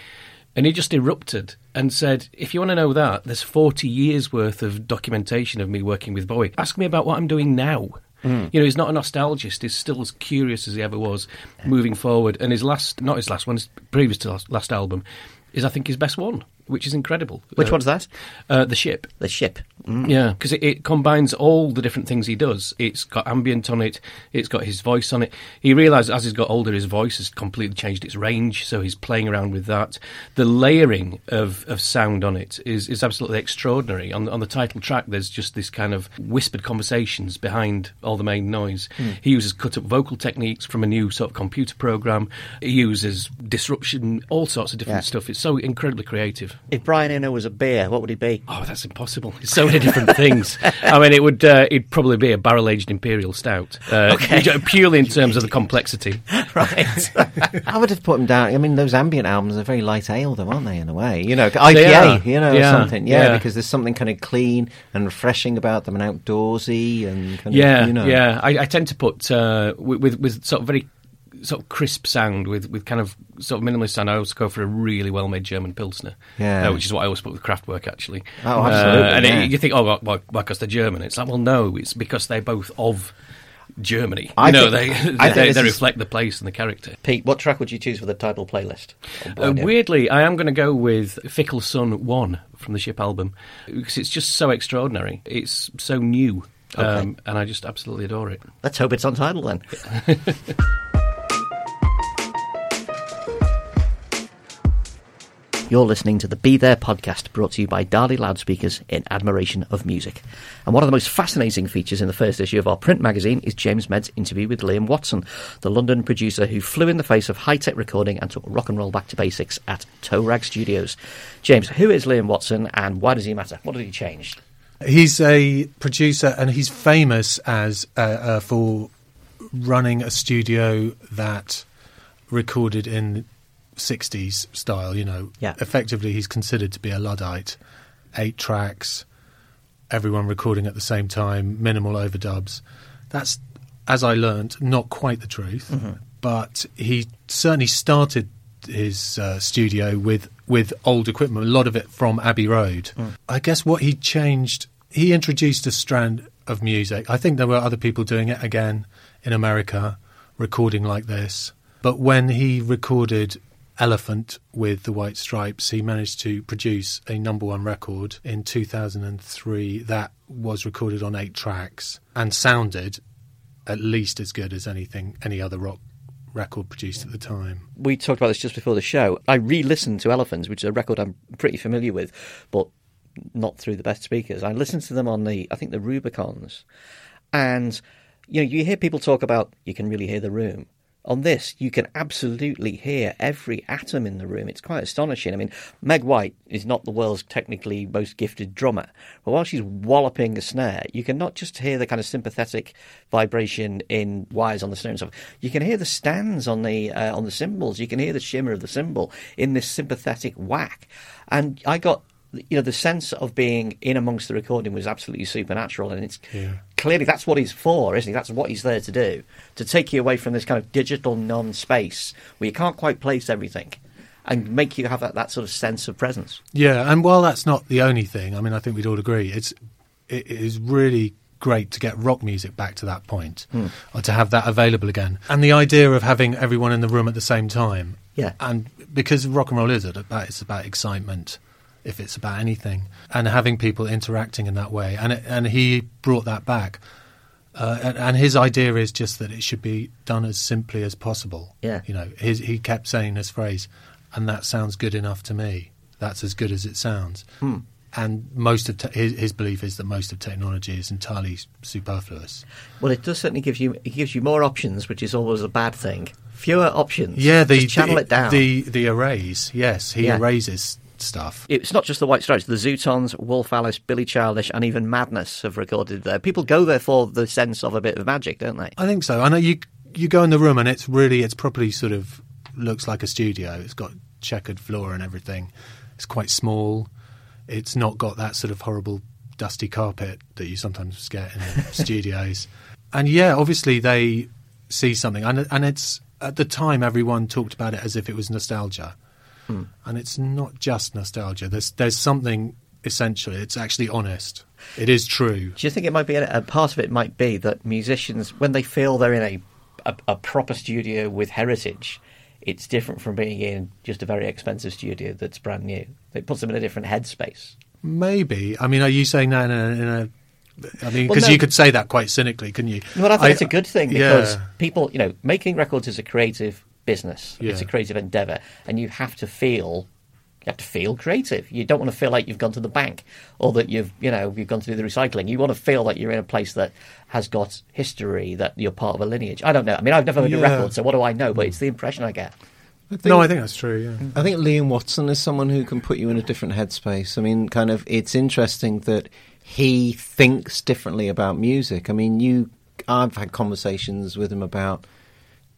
D: And he just erupted and said, "If you want to know that, there's 40 years worth of documentation of me working with Bowie. Ask me about what I'm doing now." Mm. You know, he's not a nostalgist. He's still as curious as he ever was moving forward. And his last, not his last one, his previous to last, last album, is I think his best one, which is incredible.
A: Which
D: Uh,
A: one's that?
D: Uh, the Ship.
A: The ship.
D: Yeah, because it, it combines all the different things he does. It's got ambient on it. It's got his voice on it. He realised as he's got older, his voice has completely changed its range. So he's playing around with that. The layering of, of sound on it is, is absolutely extraordinary. On, on the title track, there's just this kind of whispered conversations behind all the main noise. He uses cut up vocal techniques from a new sort of computer program. He uses disruption, all sorts of different
A: Yeah.
D: stuff. It's so incredibly creative.
A: If Brian Eno was a beer, what would he be?
D: Oh, that's impossible. It's so many different things. I mean, it would uh, it'd probably be a barrel aged imperial stout, uh,
A: Okay.
D: purely in terms of the complexity.
A: right.
B: I would have put him down. I mean, those ambient albums are very light ale, though, aren't they? In a way, you know, IPA,
D: They
B: you know,
D: Yeah,
B: something. Yeah,
D: yeah.
B: because there's something kind of clean and refreshing about them, and outdoorsy, and kind
D: Yeah,
B: of, you know,
D: yeah. I, I tend to put uh, with, with with sort of very sort of crisp sound with, with kind of sort of minimalist sound. I always go for a really well made German pilsner,
B: Yeah.
D: uh, which is what I always put with Kraftwerk actually.
B: Oh, absolutely,
D: Uh, and
B: yeah.
D: it, you think, oh, why, why, because they're German? It's like, well, no, it's because they're both of Germany.
B: I
D: you know,
B: think-
D: they
B: I think
D: they,
B: this
D: they
B: is-
D: reflect the place and the character.
A: Pete, what track would you choose for the Tidal playlist?
D: Uh, weirdly, I am going to go with Fickle Sun One from the Ship album because it's just so extraordinary. It's so new, um, and I just absolutely adore it.
A: Let's hope it's on Tidal then. You're listening to the Be There podcast brought to you by Dali Loudspeakers in admiration of music. And one of the most fascinating features in the first issue of our print magazine is James Medd's interview with Liam Watson, the London producer who flew in the face of high tech recording and took rock and roll back to basics at Toe Rag Studios. James, who is Liam Watson and why does he matter? What did he change?
C: He's a producer and he's famous as uh, uh, for running a studio that recorded in 60s style, you know.
A: Yeah.
C: Effectively, he's considered to be a Luddite. Eight tracks, everyone recording at the same time, minimal overdubs. That's, as I learnt, not quite the truth, but he certainly started his uh, studio with with old equipment, a lot of it from Abbey Road. I guess what he changed, he introduced a strand of music. I think there were other people doing it again in America, recording like this. But when he recorded Elephant with the White Stripes, he managed to produce a number one record in 2003 that was recorded on eight tracks and sounded at least as good as anything any other rock record produced at the time.
A: we talked about this just before the show. I re-listened to Elephants, which is a record I'm pretty familiar with, but not through the best speakers. I listened to them on the, I think the Rubicons, and you know, you hear people talk about you can really hear the room. On this, you can absolutely hear every atom in the room. It's quite astonishing. I mean, Meg White is not the world's technically most gifted drummer, but while she's walloping a snare, you can not just hear the kind of sympathetic vibration in wires on the snare and stuff. You can hear the stands on the uh, on the cymbals. You can hear the shimmer of the cymbal in this sympathetic whack. And I got you know the sense of being in amongst the recording was absolutely supernatural, and it's
C: Yeah.
A: Clearly that's what he's for, isn't he? That's what he's there to do to take you away from this kind of digital non-space where you can't quite place everything. And make you have that, that sort of sense of presence.
C: Yeah, and while that's not the only thing, I mean, I think we'd all agree it's it is really great to get rock music back to that point, hmm. or to have that available again. And the idea of having everyone in the room at the same time,
A: Yeah.
C: and because rock and roll is about it's about excitement, if it's about anything, and having people interacting in that way, and and he brought that back. Uh, and, and his idea is just that it should be done as simply as possible.
A: Yeah.
C: you know, his, he kept saying this phrase, and that sounds good enough to me. That's as good as it sounds. And most of te- his, his belief is that most of technology is entirely superfluous.
A: Well, it does certainly give you it gives you more options, which is always a bad thing. Fewer options.
C: Yeah, the
A: Just channel
C: the,
A: it down.
C: The the arrays, yes, he
A: Yeah.
C: erases stuff.
A: it's not just the White Stripes. The Zutons, Wolf Alice, Billy Childish, and even Madness have recorded there. People go there for the sense of a bit of magic, don't they?
C: I think so. I know you you go in the room and it's really it's properly sort of looks like a studio. It's got checkered floor and everything. It's quite small. It's not got that sort of horrible dusty carpet that you sometimes get in studios. And yeah, obviously they see something, and and it's at the time everyone talked about it as if it was nostalgia, and it's not just nostalgia. There's there's something essential. It's actually honest. It is true.
A: Do you think it might be a, a part of it might be that musicians, when they feel they're in a, a a proper studio with heritage, it's different from being in just a very expensive studio that's brand new. It puts them in a different headspace.
C: Maybe. I mean, are you saying that in a? In a I mean,
A: Well,
C: because
A: no.
C: you could say that quite cynically, couldn't you?
A: Well, I think it's a good thing because
C: yeah.
A: people, you know, making records is a creative business. It's a creative endeavor, and you have to feel. You have to feel creative. You don't want to feel like you've gone to the bank or that you've, you know, you've gone to do the recycling. You want to feel like you're in a place that has got history, that you're part of a lineage. I don't know. I mean, I've never made a record, so what do I know? But it's the impression I get.
C: no, I think that's true. Yeah.
B: I think Liam Watson is someone who can put you in a different headspace. I mean, kind of, it's interesting that he thinks differently about music. I mean, you, I've had conversations with him about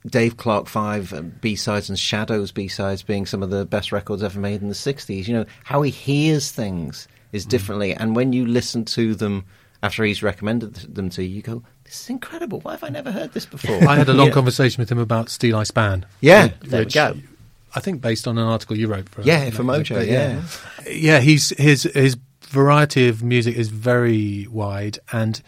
B: Dave Clark Five uh, B sides and Shadows B sides being some of the best records ever made in the '60s. You know how he hears things is mm. differently, and when you listen to them after he's recommended them to you, you go, "This is incredible. Why have I never heard this before?"
C: I had a long
B: Yeah.
C: conversation with him about Steeleye Span.
B: Yeah.
A: There we go.
C: I think based on an article you wrote for
B: Yeah, for uh, Mojo,
C: but
B: yeah.
C: yeah. He's his his variety of music is very wide, and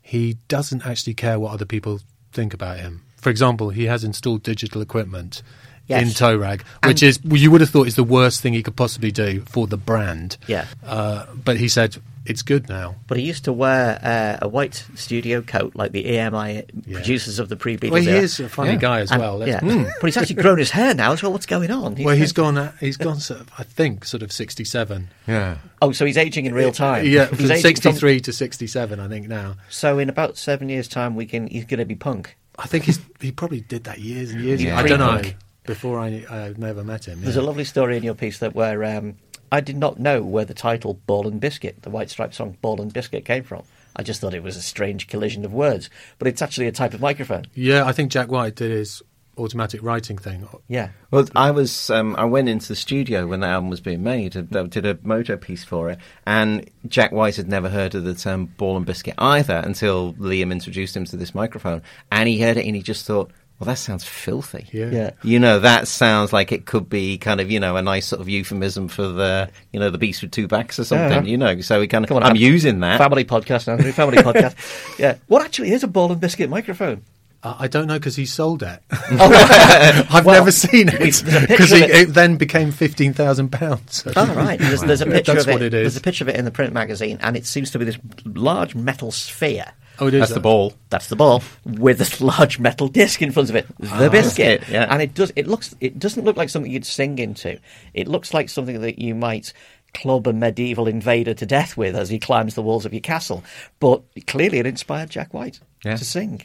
C: he doesn't actually care what other people think about him. For example, he has installed digital equipment
A: Yes.
C: in Toe-Rag,
A: And-
C: which is you would have thought is the worst thing he could possibly do for the brand.
A: Yeah.
C: Uh, but he said it's good now.
A: But he used to wear uh, a white studio coat like the EMI
C: Yeah.
A: producers of the pre-Beatles.
C: Well, he
A: era.
C: is a funny
B: Yeah.
C: guy as
A: And-
C: well. let's-
A: yeah. but he's actually grown his hair now as well. What's going on?
C: Well, he's gone. Uh, he's gone. Sort of, I think sort of sixty-seven.
B: Yeah.
A: Oh, so he's aging in real time.
C: Yeah,
A: He's
C: from
A: aging
C: sixty-three to sixty-seven. I think now.
A: So in about seven years' time, we can. He's going to be punk.
C: I think he's he probably did that years and years
B: Yeah.
C: ago. I don't know. Before I I never met him.
A: There's a lovely story in your piece that where um, I did not know where the title "Ball and Biscuit," the White Stripes song "Ball and Biscuit," came from. I just thought it was a strange collision of words, but it's actually a type of microphone.
C: Yeah, I think Jack White did his automatic writing thing.
A: Yeah.
B: Well, I was um, I went into the studio when the album was being made. and, uh, did a Mojo piece for it, and Jack White had never heard of the term "ball and biscuit" either until Liam introduced him to this microphone, and he heard it and he just thought, "Well, that sounds filthy."
C: Yeah.
A: Yeah.
B: You know, that sounds like it could be kind of, you know, a nice sort of euphemism for the, you know, the beast with two backs or something,
A: Yeah.
B: you know. So he kind of,
A: Come on,
B: I'm
A: Am-
B: using that.
A: Family podcast, Andrew. Family podcast. Yeah. What actually is a Ball and Biscuit microphone?
C: Uh, I don't know because he sold it.
A: Oh.
C: I've
A: Well,
C: never seen it
A: there's a picture
C: because it,
A: it.
C: it then became fifteen thousand pounds.
A: Oh, right. There's, there's a picture
C: That's
A: of it.
C: what it
A: There's a picture of it in the print magazine, and it seems to be this large metal sphere.
C: Oh, it is.
B: That's the ball.
A: That's the ball with this large metal disc in front of it. The
B: Ah,
A: biscuit,
B: biscuit, yeah.
A: and it does. It looks. It doesn't look like something you'd sing into. It looks like something that you might club a medieval invader to death with as he climbs the walls of your castle. But clearly, it inspired Jack White
B: Yeah.
A: to sing.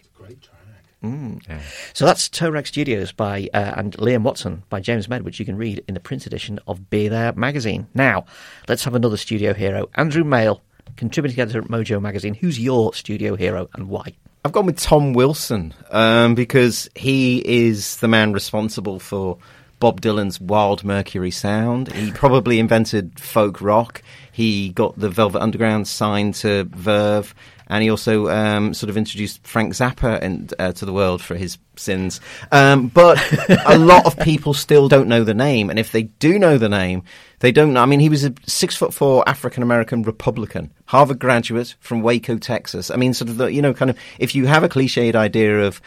C: Track.
B: Yeah.
A: So that's Toe-Rag Studios by uh, and Liam Watson by James Medd, which you can read in the print edition of Be There magazine. Now, let's have another studio hero, Andrew Male, contributing editor at Mojo magazine. Who's your studio hero and why?
B: I've gone with Tom Wilson um, because he is the man responsible for Bob Dylan's Wild Mercury sound. He probably invented folk rock. He got the Velvet Underground signed to Verve. And he also um, sort of introduced Frank Zappa in, uh, to the world for his sins. Um, but a lot of people still don't know the name. And if they do know the name, they don't know. I mean, he was a six foot four African American Republican, Harvard graduate from Waco, Texas. I mean, sort of the, you know, kind of, if you have a cliched idea of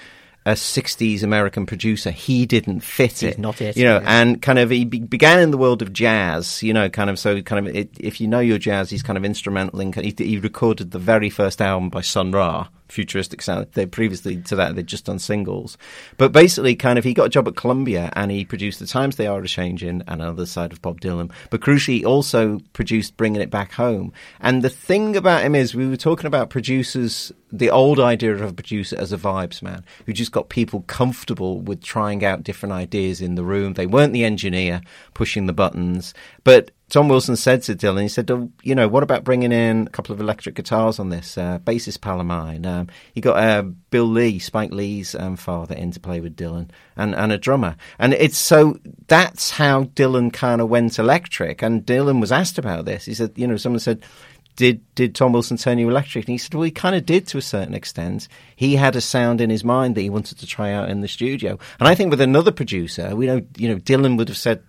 B: a 60s American producer, he didn't fit
A: He's
B: it.
A: not it,
B: You know,
A: yeah.
B: and kind of he be- began in the world of jazz, you know, kind of, so kind of, it, if you know your jazz, he's kind of instrumental in, he, he recorded the very first album by Sun Ra, futuristic sound. They previously to that, they'd just done singles. But basically, kind of, he got a job at Columbia and he produced The Times They Are a Changing and Another Side of Bob Dylan. But crucially, he also produced Bringing It Back Home. And the thing about him is, we were talking about producers, the old idea of a producer as a vibes man, who just got people comfortable with trying out different ideas in the room. They weren't the engineer pushing the buttons. But Tom Wilson said to Dylan, he said, oh, you know, what about bringing in a couple of electric guitars on this? Uh, bassist pal of mine. Um, he got uh, Bill Lee, Spike Lee's um, father, in to play with Dylan, and, and a drummer. And it's so that's how Dylan kind of went electric. And Dylan was asked about this. He said, you know, someone said, did did Tom Wilson turn you electric? And he said, well, he kind of did to a certain extent. He had a sound in his mind that he wanted to try out in the studio. And I think with another producer, we know, you know, Dylan would have said,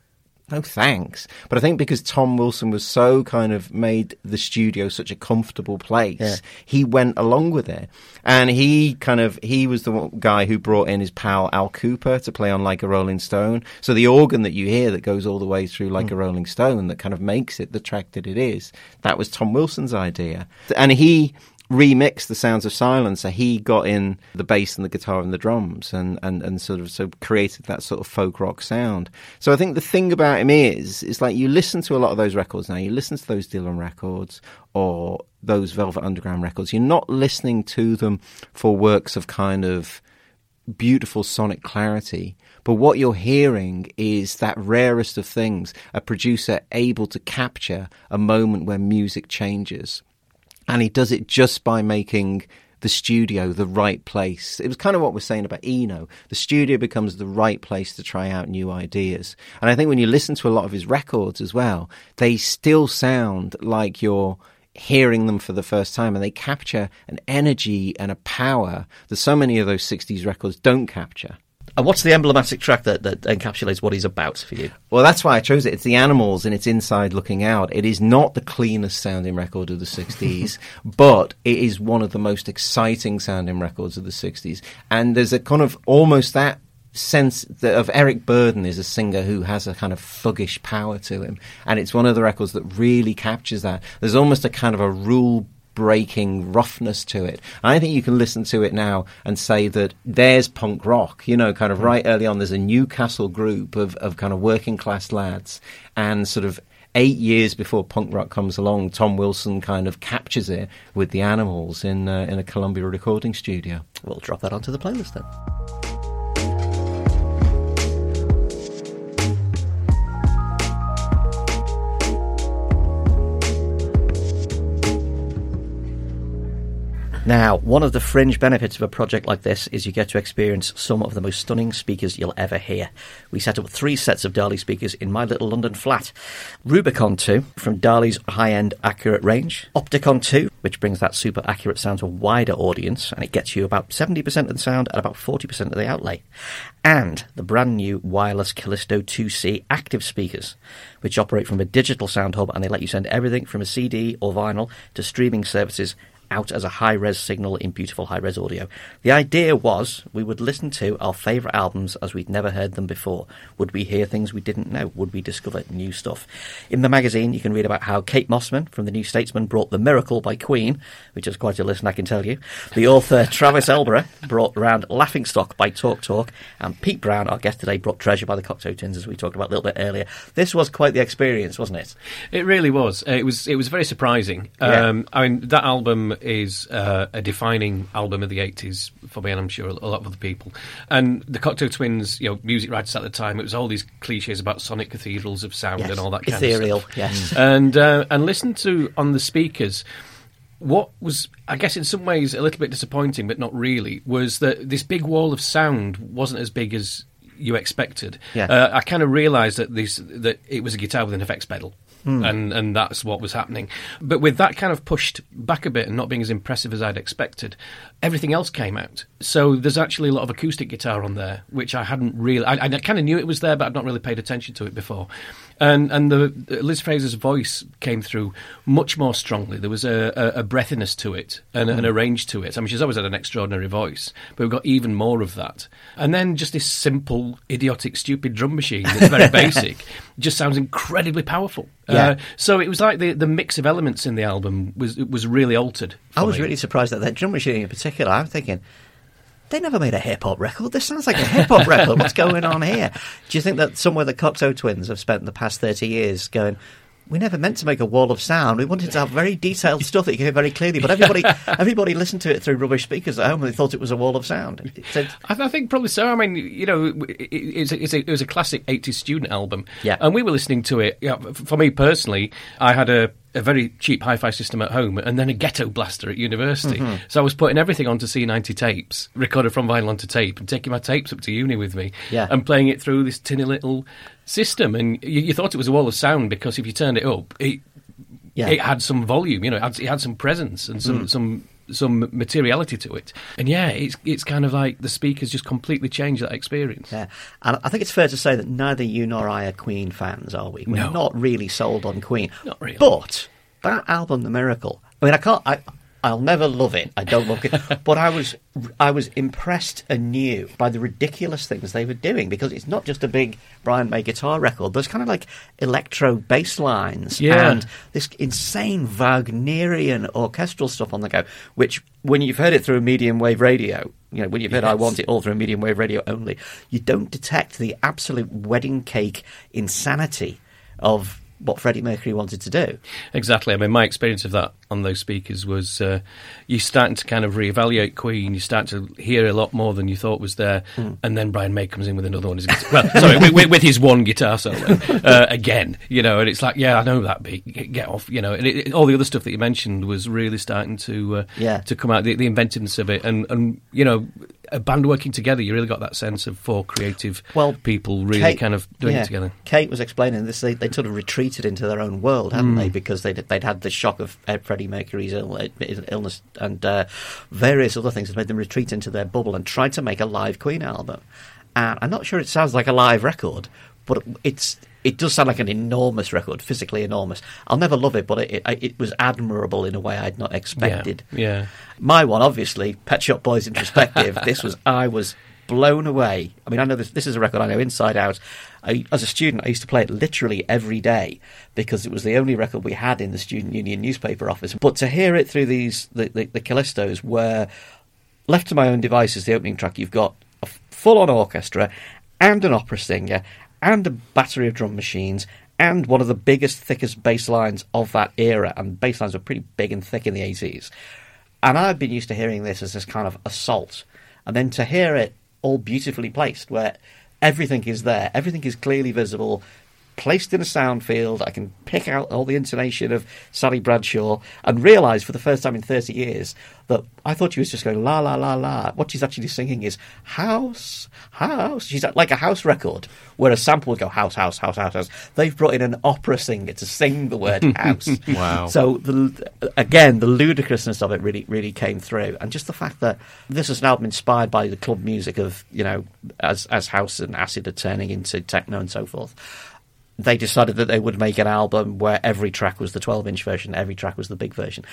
B: no thanks. But I think because Tom Wilson was so kind of made the studio such a comfortable place,
A: Yeah.
B: he went along with it. And he kind of, he was the guy who brought in his pal Al Kooper to play on Like a Rolling Stone. So the organ that you hear that goes all the way through Like hmm. a Rolling Stone that kind of makes it the track that it is, that was Tom Wilson's idea. And he, remixed the sounds of silence. So he got in the bass and the guitar and the drums and, and, and sort of so created that sort of folk rock sound. So I think the thing about him is, is like you listen to a lot of those records now, you listen to those Dylan records or those Velvet Underground records, you're not listening to them for works of kind of beautiful sonic clarity. But what you're hearing is that rarest of things, a producer able to capture a moment where music changes and he does it just by making the studio the right place. It was kind of what we're saying about Eno. The studio becomes the right place to try out new ideas. And I think when you listen to a lot of his records as well, they still sound like you're hearing them for the first time and they capture an energy and a power that so many of those 60s records don't capture.
A: And what's the emblematic track that, that encapsulates what he's about for you?
B: Well, that's why I chose it. It's the animals and it's inside looking out. It is not the cleanest sounding record of the 60s, but it is one of the most exciting sounding records of the 60s. And there's a kind of almost that sense that of Eric Burdon is a singer who has a kind of thuggish power to him. And it's one of the records that really captures that. There's almost a kind of a rule breaking roughness to it. I think you can listen to it now and say that there's punk rock, you know, kind of right early on. There's a Newcastle group of, of kind of working class lads and sort of eight years before punk rock comes along, Tom Wilson kind of captures it with the animals in, uh, in a Columbia recording studio.
A: We'll drop that onto the playlist then. Now, one of the fringe benefits of a project like this is you get to experience some of the most stunning speakers you'll ever hear. We set up three sets of Dali speakers in my little London flat. Rubicon 2 from Dali's high-end accurate range, Opticon 2, which brings that super accurate sound to a wider audience, and it gets you about 70% of the sound and about 40% of the outlay. And the brand new wireless Callisto 2C active speakers, which operate from a digital sound hub and they let you send everything from a CD or vinyl to streaming services out as a high res signal in beautiful high res audio. The idea was we would listen to our favourite albums as we'd never heard them before. Would we hear things we didn't know? Would we discover new stuff? In the magazine, you can read about how Kate Mossman from the New Statesman brought The Miracle by Queen, which is quite a listen, I can tell you. The author Travis Elborough brought around Laughing Stock by Talk Talk, and Pete Brown, our guest today, brought Treasure by the Cocteau Twins, as we talked about a little bit earlier. This was quite the experience, wasn't it?
D: It really was. Uh, It was. It was very surprising.
A: Yeah.
D: Um, I mean, that album is uh, a defining album of the '80s for me, and I'm sure a lot of other people. And the Cocteau Twins, you know, music writers at the time, it was all these cliches about sonic cathedrals of sound
A: Yes.
D: and all that kind
A: Ethereal,
D: of stuff.
A: yes.
D: And uh, and listen to on the speakers. What was, I guess, in some ways a little bit disappointing, but not really, was that this big wall of sound wasn't as big as you expected.
A: Yeah.
D: Uh, I kind of realised that this that it was a guitar with an effects pedal. Hmm. And and that's what was happening. But with that kind of pushed back a bit and not being as impressive as I'd expected, everything else came out. So there's actually a lot of acoustic guitar on there, which I hadn't really. I, I kind of knew it was there, but I'd not really paid attention to it before. And and the Liz Fraser's voice came through much more strongly. There was a, a, a breathiness to it and, and a range to it. I mean, she's always had an extraordinary voice, but we've got even more of that. And then just this simple, idiotic, stupid drum machine that's very basic just sounds incredibly powerful.
A: Yeah.
D: Uh, so it was like the, the mix of elements in the album was was really altered.
A: I was
D: me.
A: really surprised at that drum machine in particular. I'm thinking, they never made a hip hop record. This sounds like a hip hop record. What's going on here? Do you think that somewhere the Cocteau twins have spent the past 30 years going, we never meant to make a wall of sound. We wanted to have very detailed stuff that you could hear very clearly. But everybody, everybody listened to it through rubbish speakers at home and they thought it was a wall of sound. So,
D: I, I think probably so. I mean, you know, it, it, it's it's a, it was a classic 80s student album.
A: Yeah.
D: And we were listening to it. Yeah, f- for me personally, I had a, a very cheap hi fi system at home and then a ghetto blaster at university.
A: Mm-hmm.
D: So I was putting everything onto C90 tapes, recorded from vinyl onto tape, and taking my tapes up to uni with me
A: Yeah.
D: and playing it through this tinny little system. And you, you thought it was a wall of sound because if you turned it up, it,
A: Yeah.
D: it had some volume, you know, it had, it had some presence and some, some some materiality to it. And yeah, it's it's kind of like the speakers just completely changed that experience.
A: yeah. And I think it's fair to say that neither you nor I are Queen fans, are we? We're
D: No.
A: not really sold on Queen.
D: Not really.
A: But that album, The Miracle, I mean, I can't. I, I'll never love it. I don't love it, but I was I was impressed anew by the ridiculous things they were doing because it's not just a big Brian May guitar record. There's kind of like electro bass lines
D: Yeah.
A: and this insane Wagnerian orchestral stuff on the go. Which, when you've heard it through a medium wave radio, you know, when you've heard "I Want It All" through a medium wave radio only, you don't detect the absolute wedding cake insanity of what Freddie Mercury wanted to do.
D: Exactly. I mean, my experience of that on those speakers was uh, you starting to kind of reevaluate Queen. You start to hear a lot more than you thought was there, and then Brian May comes in with another one. Well, sorry, with, with, his one guitar solo uh, again. You know, and it's like, yeah, I know that beat. Get get off. You know, and it, it- all the other stuff that you mentioned was really starting to uh,
A: Yeah.
D: to come out. The, the inventiveness of it, and and you know. A band working together, you really got that sense of four creative
A: Well,
D: people really
A: Kate-
D: kind of doing
A: yeah,
D: it together.
A: Kate was explaining this. They, they sort of retreated into their own world, hadn't
D: Mm.
A: they? Because they'd, they'd had the shock of Freddie Mercury's Ill, uh, illness and uh, various other things that made them retreat into their bubble and tried to make a live Queen album. and I'm not sure it sounds like a live record, but it's it does sound like an enormous record, physically enormous. I'll never love it, but it, it, it was admirable in a way I'd not expected.
D: Yeah, yeah.
A: My one, obviously, Pet Shop Boys Introspective. this was I was blown away. I mean, I know this, this is a record I know inside out. I, as a student, I used to play it literally every day because it was the only record we had in the student union newspaper office. But to hear it through these the, the, the Callistos, where left to my own devices, the opening track, you've got a full-on orchestra and an opera singer and a battery of drum machines and one of the biggest, thickest bass lines of that era. And bass lines were pretty big and thick in the 80s. And I've been used to hearing this as this kind of assault. And then to hear it all beautifully placed, where everything is there, everything is clearly visible, placed in a sound field. I can pick out all the intonation of Sally Bradshaw and realise for the first time in 30 years that I thought she was just going la la la la. What she's actually singing is house, house. She's like a house record where a sample would go house, house, house, house, house. They've brought in an opera singer to sing the word house.
B: Wow.
A: So the, again, the ludicrousness of it really, really came through, and just the fact that this is an album inspired by the club music of you know as as house and acid are turning into techno and so forth they decided that they would make an album where every track was the 12 inch version, every track was the big version.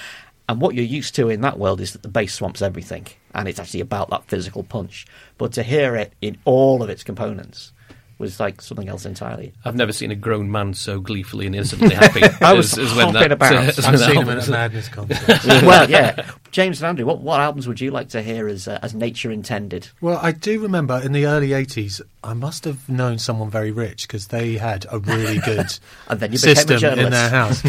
A: And what you're used to in that world is that the bass swamps everything, and it's actually about that physical punch. But to hear it in all of its components was like something else entirely.
D: I've never seen a grown man so gleefully and innocently happy.
A: I was
D: as, as
A: hopping
D: when that,
A: about.
D: as when
C: I've
D: that
C: seen him
D: album
C: at a Madness concert.
A: well, yeah. James and Andrew, what, what albums would you like to hear as uh, as nature intended?
C: Well, I do remember in the early 80s, I must have known someone very rich because they had a really good
A: And then you became a
C: system in their house.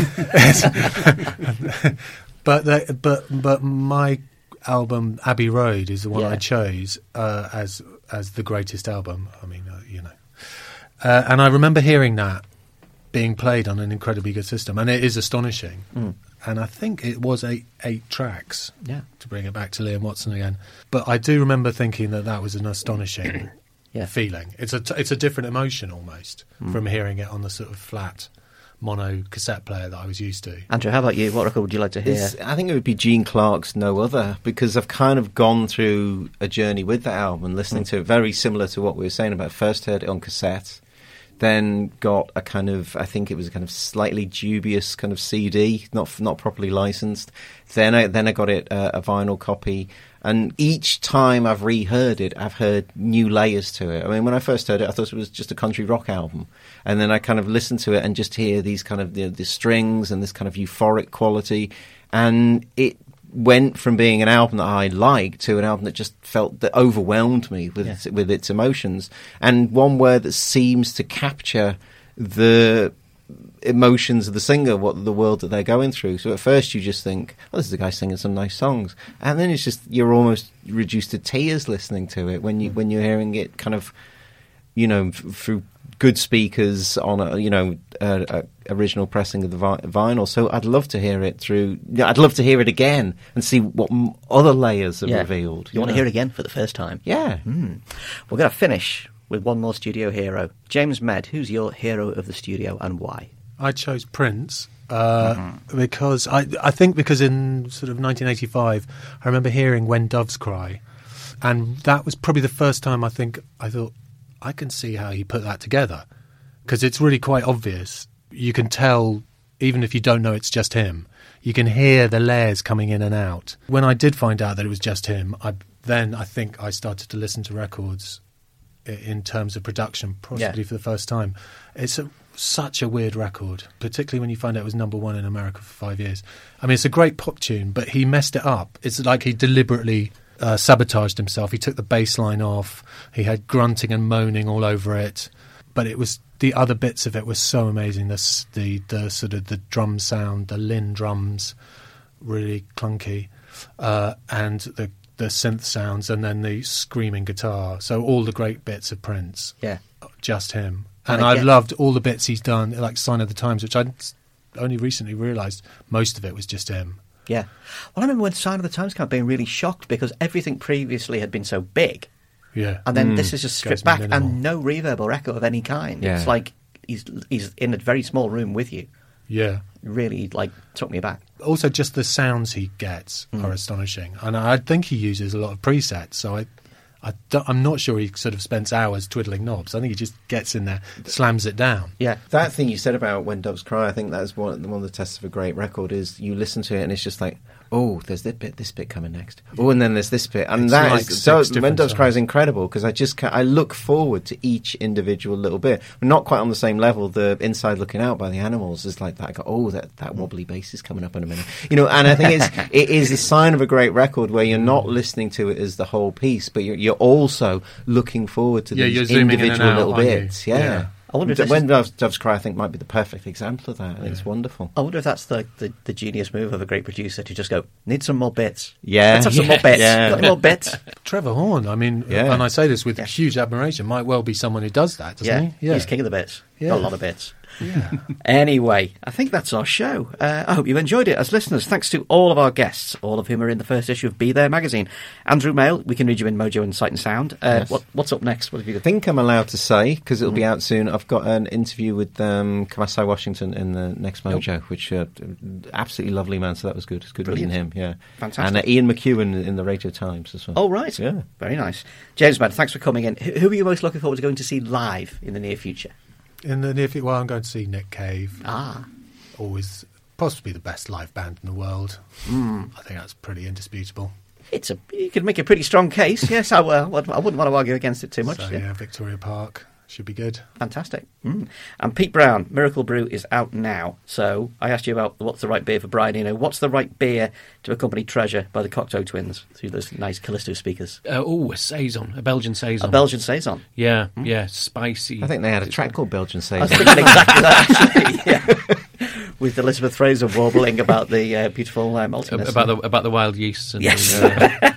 C: but they, but but my album Abbey Road is the one
A: Yeah.
C: I chose uh, as as the greatest album. I mean, uh, you know, and I remember hearing that being played on an incredibly good system, and it is astonishing.
A: Mm.
C: And I think it was eight eight tracks
A: Yeah.
C: to bring it back to Liam Watson again. But I do remember thinking that that was an astonishing
A: Yeah.
C: feeling. It's a t- it's a different emotion almost from hearing it on the sort of flat mono cassette player that I was used to.
A: Andrew, how about you? What record would you like to hear?
B: It's- I think it would be Gene Clark's No Other because I've kind of gone through a journey with that album and listening to it very similar to what we were saying about. First heard it on cassette, then got a kind of I think it was a kind of slightly dubious kind of CD, not not properly licensed. Then I then I got it uh, a vinyl copy. And each time I've reheard it, I've heard new layers to it. I mean, when I first heard it, I thought it was just a country rock album, and then I kind of listened to it and just hear these kind of the, the strings and this kind of euphoric quality, and it went from being an album that I liked to an album that just felt that overwhelmed me with
A: Yeah.
B: its, with its emotions, and one word that seems to capture the emotions of the singer, what the world that they're going through. So at first you just think, "Oh, this is a guy singing some nice songs," and then it's just you're almost reduced to tears listening to it when you hmm. when you're hearing it kind of, you know, f- through good speakers on a you know a, a original pressing of the vi- vinyl. So I'd love to hear it through. yeah, I'd love to hear it again and see what m- other layers are
A: Yeah.
B: revealed.
A: You want to hear it again for the first time?
B: Yeah.
A: Hmm. We're going to finish with one more studio hero. James Medd, who's your hero of the studio and why?
C: I chose Prince uh, because I, I think because in sort of 1985, I remember hearing "When Doves Cry," and that was probably the first time I think I thought I can see how he put that together because it's really quite obvious. You can tell even if you don't know it's just him. You can hear the layers coming in and out. When I did find out that it was just him, I then I think I started to listen to records in terms of production, possibly
A: Yeah.
C: for the first time. It's a, such a weird record, particularly when you find out it was number one in America for five years. I mean, it's a great pop tune, but he messed it up. It's like he deliberately uh, sabotaged himself. He took the bass line off. He had grunting and moaning all over it, but it was the other bits of it were so amazing. The the the sort of the drum sound, the Linn drums, really clunky, uh, and the the synth sounds, and then the screaming guitar. So all the great bits of Prince
A: Yeah.
C: just him.
A: And
C: I've loved all the bits he's done, like Sign of the Times, which I only recently realised most of it was just him.
A: Yeah. Well, I remember when Sign of the Times came out being really shocked because everything previously had been so big.
C: Yeah.
A: And then this is just stripped back
C: minimal.
A: and no reverb or echo of any kind.
B: Yeah.
A: It's like he's he's in a very small room with you.
C: yeah.
A: Really like took me back.
C: Also, just the sounds he gets
A: Mm.
C: are astonishing, and I think he uses a lot of presets. So I, I I'm not sure he sort of spends hours twiddling knobs. I think he just gets in there, slams it down.
B: Yeah, that thing you said about when doves cry, I think that's one one of the tests of a great record. Is you listen to it and it's just like, oh, there's this bit, this bit coming next. Oh, and then there's this bit, and
C: It's
B: that
C: like
B: is so.
C: six
B: When
C: different
B: cry is incredible because I just I look forward to each individual little bit. We're not quite on the same level. The inside looking out by the animals is like that. I go, oh, that that wobbly bass is coming up in a minute, you know. And I think it's it is a sign of a great record where you're not listening to it as the whole piece, but you're, you're also looking forward to
C: Yeah,
B: these individual
C: out,
B: little
C: you?
B: bits. Yeah.
C: Yeah.
A: I wonder if this
B: when
A: is-
B: doves, doves cry, I think might be the perfect example of that. and It's wonderful.
A: I wonder if that's the, the, the genius move of a great producer to just go, need some more bits.
B: Yeah.
A: Let's have some more bits.
B: Yeah.
A: Got any more bits?
C: Trevor Horn, I mean,
B: Yeah.
C: and I say this with
A: Yeah.
C: huge admiration, might well be someone who does that, doesn't
A: yeah.
C: he? Yeah.
A: He's king of the bits.
C: Yeah.
A: Got a lot of bits.
C: Yeah.
A: Anyway, I think that's our show. Uh, I hope you enjoyed it as listeners. Thanks to all of our guests, all of whom are in the first issue of Be There magazine. Andrew Male, we can read you in Mojo and Sight and Sound. Uh,
B: Yes.
A: what, what's up next? What have you
B: I
A: got?
B: think I'm allowed to say because it'll be
A: Mm.
B: out soon. I've got an interview with um, Kamasi Washington in the next Mojo, which uh, absolutely lovely man. So that was good. It's good
A: Brilliant.
B: meeting him. Yeah,
A: Fantastic.
B: And uh, Ian McEwan in the Radio Times as well.
A: Oh, right.
B: Yeah.
A: Very nice. James Mann, thanks for coming in. Who who are you most looking forward to going to see live in the near future?
C: In the near future, well, I'm going to see Nick Cave.
A: Ah,
C: Always, possibly the best live band in the world.
A: Hmm.
C: I think that's pretty indisputable.
A: it's a you could make a pretty strong case. Yes, I, uh, I wouldn't want to argue against it too much.
C: So,
A: yeah.
C: yeah, Victoria Park should be good.
A: Fantastic. Mm. And Pete Brown, Miracle Brew is out now. So I asked you about what's the right beer for Brian Eno. What's the right beer to accompany Treasure by the Cocteau Twins through those nice Callisto speakers?
D: Uh, oh, a saison, a Belgian saison.
A: A Belgian Saison.
D: Yeah, yeah, spicy.
B: I think they had a track called Belgian
A: I was
B: Saison.
A: thinking exactly that, actually. Yeah. With Elizabeth Fraser warbling about the uh, beautiful uh, maltiness.
D: about the about the wild yeasts and
A: Yes.
D: the, uh,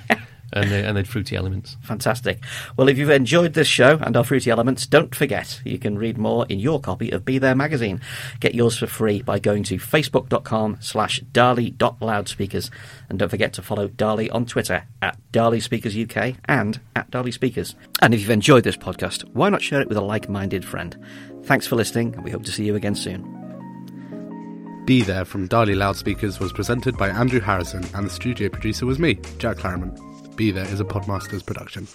D: and the, and the fruity elements.
A: Fantastic. Well, if you've enjoyed this show and our fruity elements, don't forget you can read more in your copy of Be There magazine. Get yours for free by going to facebook.com slash dali.loudspeakers. And don't forget to follow Dali on Twitter at Dali Speakers UK and at Dali Speakers. And if you've enjoyed this podcast, why not share it with a like-minded friend? Thanks for listening, and we hope to see you again soon.
E: Be There from Dali Loudspeakers was presented by Andrew Harrison and the studio producer was me, Jack Claremont. Be There is a Podmasters production.